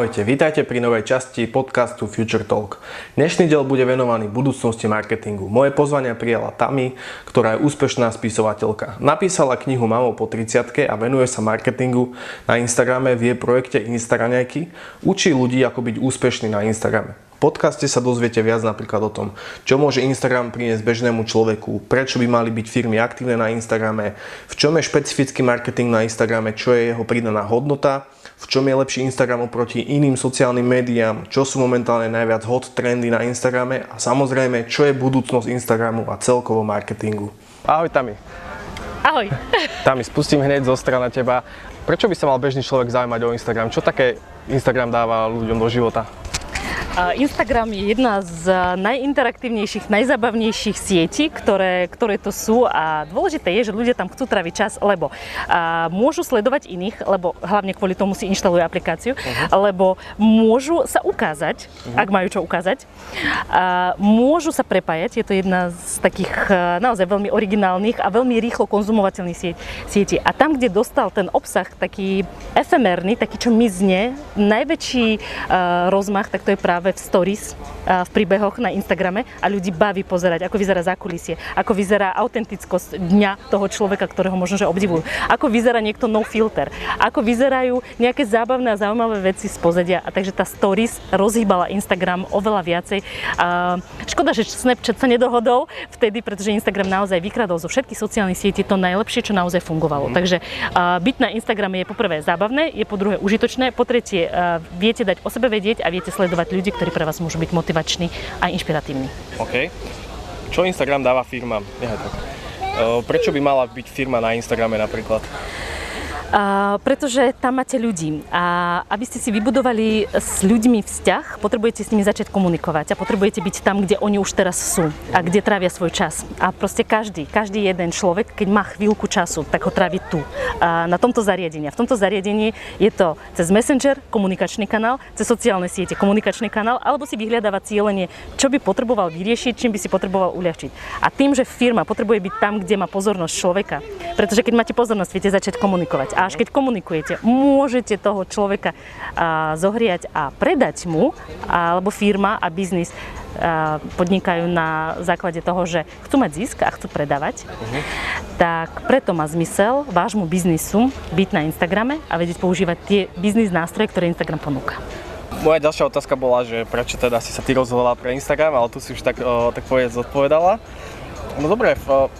Ahojte, vítajte pri novej časti podcastu Future Talk. Dnešný diel bude venovaný budúcnosti marketingu. Moje pozvania prijala Tami, ktorá je úspešná spisovateľka. Napísala knihu Mamou po 30 a venuje sa marketingu na Instagrame v jej projekte Instagraňajky. Učí ľudí, ako byť úspešný na Instagrame podcaste sa dozviete viac napríklad o tom, čo môže Instagram priniesť bežnému človeku, prečo by mali byť firmy aktívne na Instagrame, v čom je špecifický marketing na Instagrame, čo je jeho pridaná hodnota, v čom je lepší Instagram oproti iným sociálnym médiám, čo sú momentálne najviac hot trendy na Instagrame a samozrejme, čo je budúcnosť Instagramu a celkovo marketingu. Ahoj Tami. Ahoj. Tami, spustím hneď zo strana teba. Prečo by sa mal bežný človek zaujímať o Instagram? Čo také Instagram dáva ľuďom do života? Instagram je jedna z najinteraktívnejších, najzabavnejších sietí, ktoré, ktoré to sú a dôležité je, že ľudia tam chcú traviť čas, lebo a, môžu sledovať iných, lebo hlavne kvôli tomu si inštalujú aplikáciu, uh-huh. lebo môžu sa ukázať, uh-huh. ak majú čo ukázať, a, môžu sa prepájať, je to jedna z takých naozaj veľmi originálnych a veľmi rýchlo konzumovateľných sie- sietí. A tam, kde dostal ten obsah taký efemérny, taký, čo mizne, najväčší uh, rozmach, tak to je práve práve v stories, v príbehoch na Instagrame a ľudí baví pozerať, ako vyzerá zákulisie, ako vyzerá autentickosť dňa toho človeka, ktorého možno že obdivujú, ako vyzerá niekto no filter, ako vyzerajú nejaké zábavné a zaujímavé veci z pozadia. A takže tá stories rozhýbala Instagram oveľa viacej. A škoda, že Snapchat sa nedohodol vtedy, pretože Instagram naozaj vykradol zo všetkých sociálnych sietí to najlepšie, čo naozaj fungovalo. Mm. Takže byť na Instagrame je poprvé zábavné, je po druhé užitočné, po tretie viete dať o sebe vedieť a viete sledovať ľudí, ľudí, ktorí pre vás môžu byť motivační a inšpiratívni. OK. Čo Instagram dáva firmám? Tak. Prečo by mala byť firma na Instagrame napríklad? Pretože tam máte ľudí a aby ste si vybudovali s ľuďmi vzťah, potrebujete s nimi začať komunikovať a potrebujete byť tam, kde oni už teraz sú a kde trávia svoj čas. A proste každý, každý jeden človek, keď má chvíľku času, tak ho trávi tu, na tomto zariadení. A v tomto zariadení je to cez Messenger, komunikačný kanál, cez sociálne siete, komunikačný kanál, alebo si vyhľadáva cieľenie, čo by potreboval vyriešiť, čím by si potreboval uľahčiť. A tým, že firma potrebuje byť tam, kde má pozornosť človeka, pretože keď máte pozornosť, viete začať komunikovať až keď komunikujete, môžete toho človeka zohriať a predať mu, alebo firma a biznis podnikajú na základe toho, že chcú mať zisk a chcú predávať, uh-huh. tak preto má zmysel vášmu biznisu byť na Instagrame a vedieť používať tie biznis nástroje, ktoré Instagram ponúka. Moja ďalšia otázka bola, že prečo teda si sa ty rozhodla pre Instagram, ale tu si už tak, tak povedz odpovedala. No dobre, v,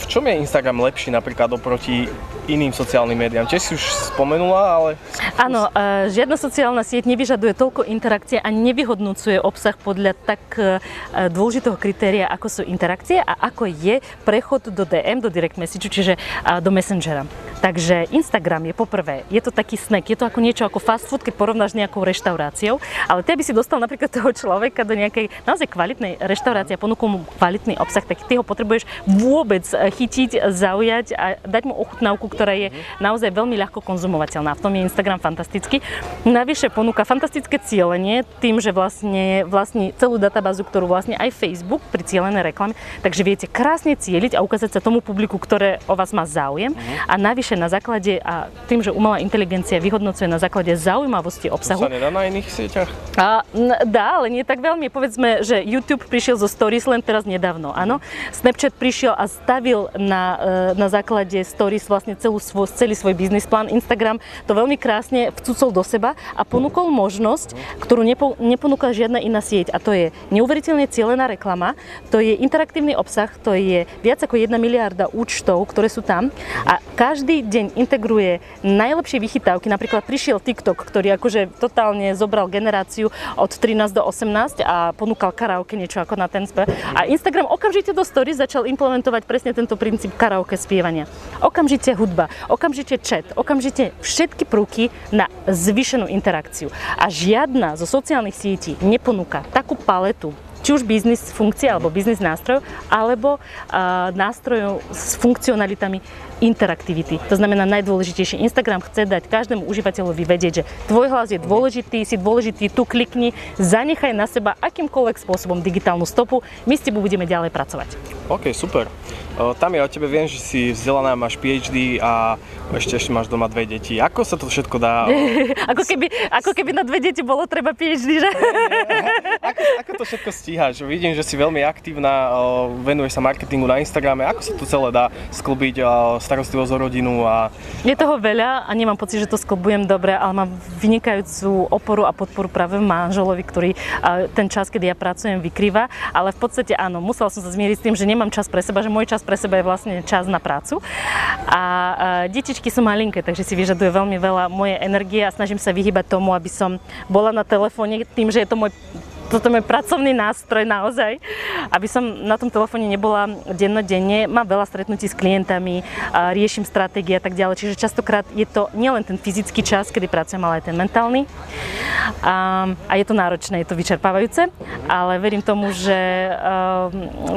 v čom je Instagram lepší napríklad oproti iným sociálnym médiám. Tiež si už spomenula, ale... Áno, e, žiadna sociálna sieť nevyžaduje toľko interakcie a nevyhodnúcuje obsah podľa tak e, dôležitého kritéria, ako sú interakcie a ako je prechod do DM, do direct message, čiže do Messengera. Takže Instagram je poprvé, je to taký snack, je to ako niečo ako fast food, keď porovnáš nejakou reštauráciou, ale ty by si dostal napríklad toho človeka do nejakej naozaj kvalitnej reštaurácie a ponúkol mu kvalitný obsah, tak ty ho potrebuješ vôbec chytiť, zaujať a dať mu ochutnávku, ktorá je naozaj veľmi ľahko konzumovateľná. V tom je Instagram fantastický. Navyše ponúka fantastické cieľenie tým, že vlastne vlastní celú databázu, ktorú vlastne aj Facebook pri cieľené reklame, takže viete krásne cieliť a ukázať sa tomu publiku, ktoré o vás má záujem. A navyše na základe a tým, že umelá inteligencia vyhodnocuje na základe zaujímavosti obsahu. To sa nedá na iných sieťach? A, dá, ale nie tak veľmi. Povedzme, že YouTube prišiel zo Stories len teraz nedávno, áno. Snapchat prišiel a stavil na, e, na základe Stories vlastne celú svoj, celý svoj biznis plán. Instagram to veľmi krásne vcúcol do seba a ponúkol možnosť, ktorú nepo, neponúka žiadna iná sieť a to je neuveriteľne cieľená reklama, to je interaktívny obsah, to je viac ako 1 miliarda účtov, ktoré sú tam a každý deň integruje najlepšie vychytávky. Napríklad prišiel TikTok, ktorý akože totálne zobral generáciu od 13 do 18 a ponúkal karaoke niečo ako na ten spev. A Instagram okamžite do story začal implementovať presne tento princíp karaoke spievania. Okamžite hudba okamžite chat, okamžite všetky prúky na zvýšenú interakciu. A žiadna zo sociálnych sietí neponúka takú paletu či už biznis funkcie alebo biznis nástrojov, alebo nástrojov s funkcionalitami interaktivity. To znamená najdôležitejšie. Instagram chce dať každému užívateľovi vedieť, že tvoj hlas je dôležitý, si dôležitý, tu klikni, zanechaj na seba akýmkoľvek spôsobom digitálnu stopu, my s tebou budeme ďalej pracovať. OK, super. Tam ja o tebe viem, že si vzdelaná, máš PhD a ešte, ešte máš doma dve deti. Ako sa to všetko dá? ako, keby, ako keby na dve deti bolo treba PhD, že? ako, ako to všetko stíhaš? Vidím, že si veľmi aktívna, venuješ sa marketingu na Instagrame. Ako sa to celé dá sklbiť starostlivosť o rodinu? A... Je toho veľa a nemám pocit, že to sklbujem dobre, ale mám vynikajúcu oporu a podporu práve manželovi, ktorý ten čas, kedy ja pracujem, vykrýva. Ale v podstate áno, musela som sa zmieriť s tým, že nemám čas pre seba, že môj čas pre seba je vlastne čas na prácu. A detičky sú malinké, takže si vyžaduje veľmi veľa mojej energie a snažím sa vyhybať tomu, aby som bola na telefóne tým, že je to môj toto je pracovný nástroj naozaj, aby som na tom telefóne nebola dennodenne. Mám veľa stretnutí s klientami, riešim stratégie a tak ďalej, čiže častokrát je to nielen ten fyzický čas, kedy pracujem, ale aj ten mentálny. A, a je to náročné, je to vyčerpávajúce, ale verím tomu, že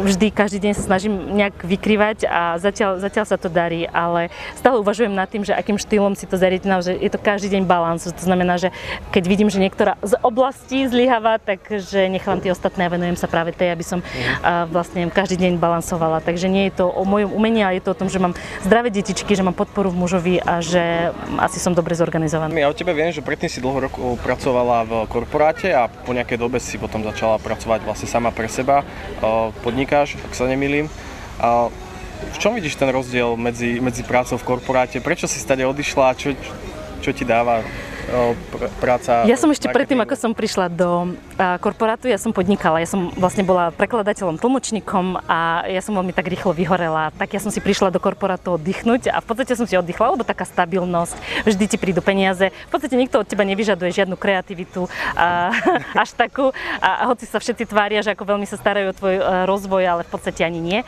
vždy, každý deň sa snažím nejak vykrývať a zatiaľ, zatiaľ sa to darí, ale stále uvažujem nad tým, že akým štýlom si to zariadiť, že je to každý deň balans. To znamená, že keď vidím, že niektorá z oblastí zlyháva, tak že nechám tie ostatné a venujem sa práve tej, aby som uh, vlastne každý deň balansovala. Takže nie je to o mojom umení, ale je to o tom, že mám zdravé detičky, že mám podporu v mužovi a že asi som dobre zorganizovaná. Ja o tebe viem, že predtým si dlho rokov pracovala v korporáte a po nejakej dobe si potom začala pracovať vlastne sama pre seba. Podnikáš, ak sa nemýlim. V čom vidíš ten rozdiel medzi, medzi prácou v korporáte? Prečo si stade odišla? Čo, čo ti dáva pr- práca. Ja som ešte predtým, ako som prišla do korporátu, ja som podnikala. Ja som vlastne bola prekladateľom, tlmočníkom a ja som veľmi tak rýchlo vyhorela. Tak ja som si prišla do korporátu oddychnúť a v podstate som si oddychla, lebo taká stabilnosť, vždy ti prídu peniaze. V podstate nikto od teba nevyžaduje žiadnu kreativitu a, až takú. A, a hoci sa všetci tvária, že ako veľmi sa starajú o tvoj rozvoj, ale v podstate ani nie.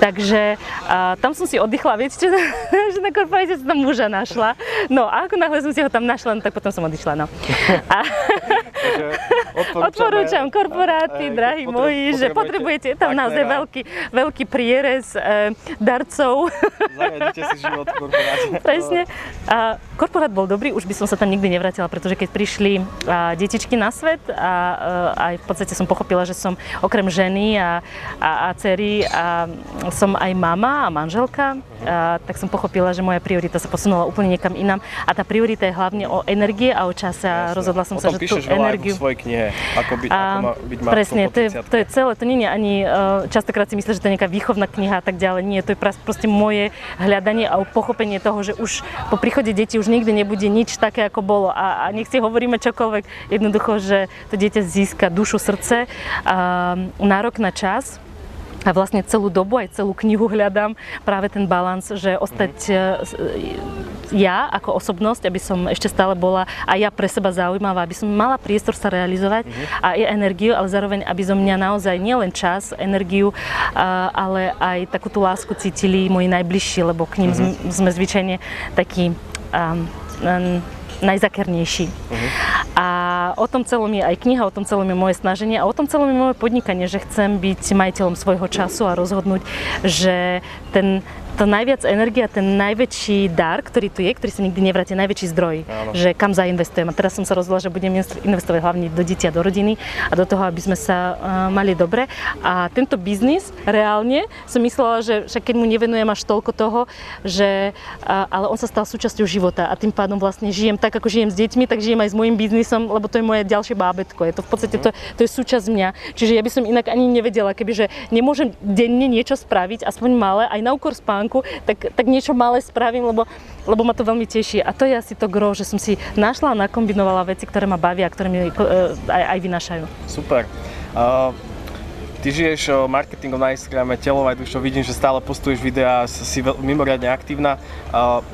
Takže a, tam som si oddychla, viete, že, že na korporáte som tam muža našla. No a ako náhle som si ho tam našla, no, tak potom som odišla, no. A... Odporúčam korporáty, drahí moji, že potrebujete tam naozaj veľký, veľký prierez e, darcov. Zajadite si život korporáte. Presne. A korporát bol dobrý, už by som sa tam nikdy nevrátila, pretože keď prišli a, detičky na svet a, a aj v podstate som pochopila, že som okrem ženy a, a, a cery a som aj mama a manželka, a, tak som pochopila, že moja priorita sa posunula úplne niekam inám a tá priorita je hlavne o energie a o čase a rozhodla som sa, že tú energiu... v svojej knihe, ako byť, a, ako má byť Presne, to je, to je celé, to nie je ani, e, častokrát si myslím, že to je nejaká výchovná kniha a tak ďalej, nie, to je proste moje hľadanie a pochopenie toho, že už po príchode detí už nikdy nebude nič také, ako bolo. A, a nech si hovoríme čokoľvek, jednoducho, že to dieťa získa dušu, srdce, a nárok na čas, a vlastne celú dobu, aj celú knihu hľadám práve ten balans, že ostať mm. ja ako osobnosť, aby som ešte stále bola aj ja pre seba zaujímavá, aby som mala priestor sa realizovať mm. a je energiu, ale zároveň, aby zo mňa naozaj nielen čas, energiu, ale aj takú tú lásku cítili moji najbližší, lebo k ním mm. sme zvyčajne takí um, um, najzakernejší. Uh-huh. A o tom celom je aj kniha, o tom celom je moje snaženie a o tom celom je moje podnikanie, že chcem byť majiteľom svojho času a rozhodnúť, že ten to najviac energia, ten najväčší dar, ktorý tu je, ktorý sa nikdy nevráti, najväčší zdroj, Áno. že kam zainvestujem. A teraz som sa rozhodla, že budem investovať hlavne do detí a do rodiny a do toho, aby sme sa uh, mali dobre. A tento biznis reálne som myslela, že však keď mu nevenujem až toľko toho, že, uh, ale on sa stal súčasťou života a tým pádom vlastne žijem tak, ako žijem s deťmi, tak žijem aj s môjim biznisom, lebo to je moje ďalšie bábetko. Je to v podstate to, to je súčasť mňa. Čiže ja by som inak ani nevedela, kebyže nemôžem denne niečo spraviť, aspoň malé, aj na úkor spánku, spánku, tak, tak niečo malé spravím, lebo, lebo ma to veľmi teší. A to je asi to gro, že som si našla a nakombinovala veci, ktoré ma bavia a ktoré mi e, aj, aj vynašajú. Super. Uh, Ty žiješ marketingom na Instagrame, telovať už vidím, že stále postuješ videá, si mimoriadne aktívna.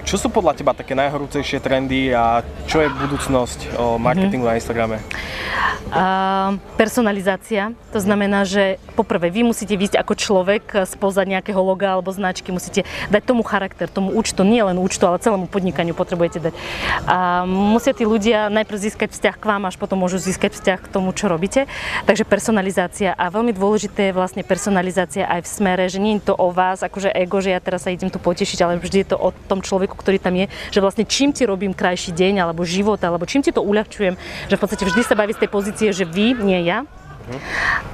Čo sú podľa teba také najhorúcejšie trendy a čo je budúcnosť o, marketingu mm-hmm. na Instagrame? A, personalizácia, to znamená, že poprvé vy musíte výjsť ako človek spoza nejakého loga alebo značky, musíte dať tomu charakter, tomu účtu, nie len účtu, ale celému podnikaniu potrebujete dať. A musia tí ľudia najprv získať vzťah k vám, až potom môžu získať vzťah k tomu, čo robíte. Takže personalizácia a veľmi dôležité je vlastne personalizácia aj v smere, že nie je to o vás, akože ego, že ja teraz sa idem tu potešiť, ale vždy je to o tom človeku, ktorý tam je, že vlastne čím ti robím krajší deň alebo život, alebo čím ti to uľahčujem, že v podstate vždy sa baví z tej pozície, že vy, nie ja,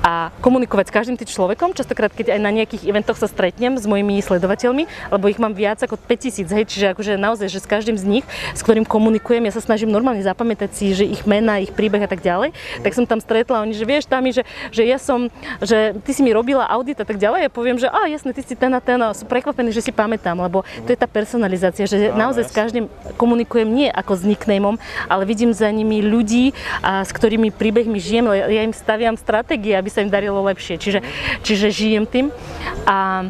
a komunikovať s každým tým človekom. Častokrát, keď aj na nejakých eventoch sa stretnem s mojimi sledovateľmi, lebo ich mám viac ako 5000, hej, čiže akože naozaj, že s každým z nich, s ktorým komunikujem, ja sa snažím normálne zapamätať si, že ich mena, ich príbeh a tak ďalej, tak som tam stretla, oni, že vieš, tam že, že ja som, že ty si mi robila audit a tak ďalej, ja poviem, že a jasne, ty si ten a ten a sú prekvapení, že si pamätám, lebo to je tá personalizácia, že naozaj s každým komunikujem nie ako s nicknameom, ale vidím za nimi ľudí, a s ktorými príbehmi žijem, ja im staviam stratégie, aby sa im darilo lepšie. Čiže, čiže žijem tým. A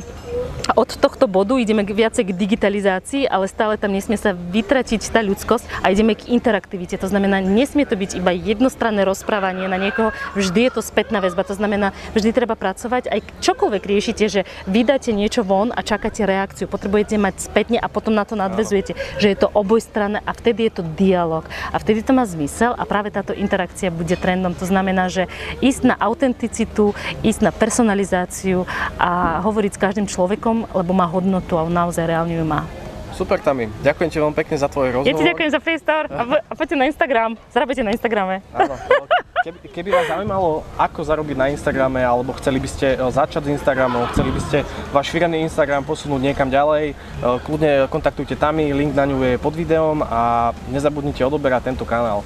od tohto bodu ideme viacej k digitalizácii, ale stále tam nesmie sa vytratiť tá ľudskosť a ideme k interaktivite. To znamená, nesmie to byť iba jednostranné rozprávanie na niekoho, vždy je to spätná väzba. To znamená, vždy treba pracovať, aj čokoľvek riešite, že vydáte niečo von a čakáte reakciu, potrebujete mať spätne a potom na to nadvezujete, že je to obojstranné a vtedy je to dialog. A vtedy to má zmysel a práve táto interakcia bude trendom. To znamená, že ísť na autenticitu, ísť na personalizáciu a hovoriť s každým človekom, lebo má hodnotu a on naozaj reálne ju má. Super, Tami. Ďakujem ti veľmi pekne za tvoj rozhovor. Ja ti ďakujem za priestor a, a poďte na Instagram. Zarábajte na Instagrame. Áno. Keby, keby vás zaujímalo, ako zarobiť na Instagrame, alebo chceli by ste e, začať s Instagramom, chceli by ste váš firemný Instagram posunúť niekam ďalej, e, kľudne kontaktujte Tami, link na ňu je pod videom a nezabudnite odoberať tento kanál.